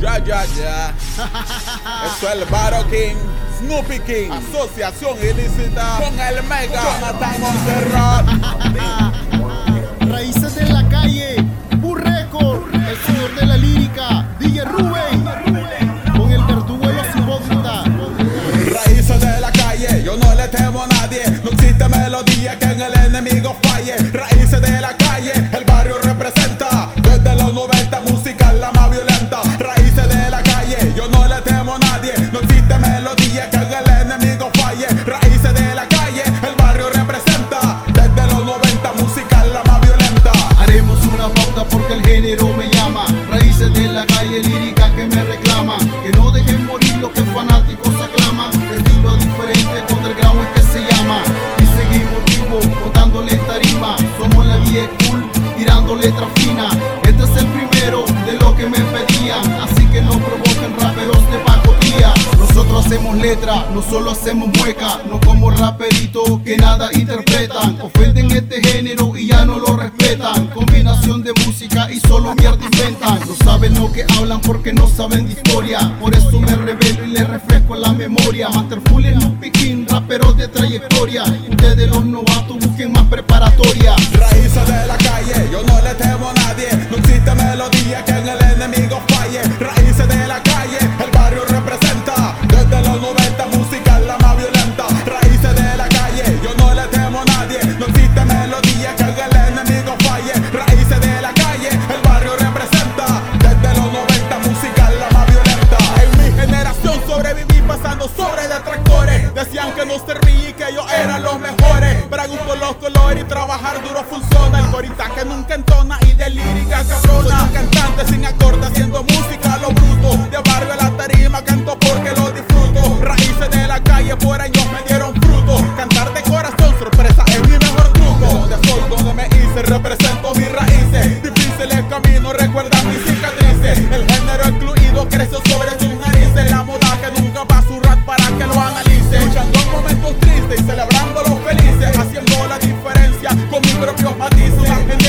ya, ya, ya. Eso es el Baro King, Snoopy King, Asociación Ilícita con el Mega Jonathan Montserrat. Raíces de la calle, Burreco, el señor de la lírica, DJ Rubén, con el verdugo de los hipócritas. Raíces de la calle, yo no le temo a nadie. No existe melodía que en el enemigo Este es el primero de lo que me pedían. Así que no provoquen raperos de pacotilla. Nosotros hacemos letra, no solo hacemos mueca. No como raperitos que nada interpretan. Ofenden este género y ya música y solo mierda inventan. No saben lo que hablan porque no saben de historia. Por eso me revelo y les refresco la memoria. Master Full en un piquín, raperos de trayectoria. Ustedes los novatos busquen más preparatoria. Raíces de la calle, yo no le temo a nadie. No existe melodía que en el enemigo falle. Trabajar duro funciona. El corita que nunca entona y de lírica up a diesel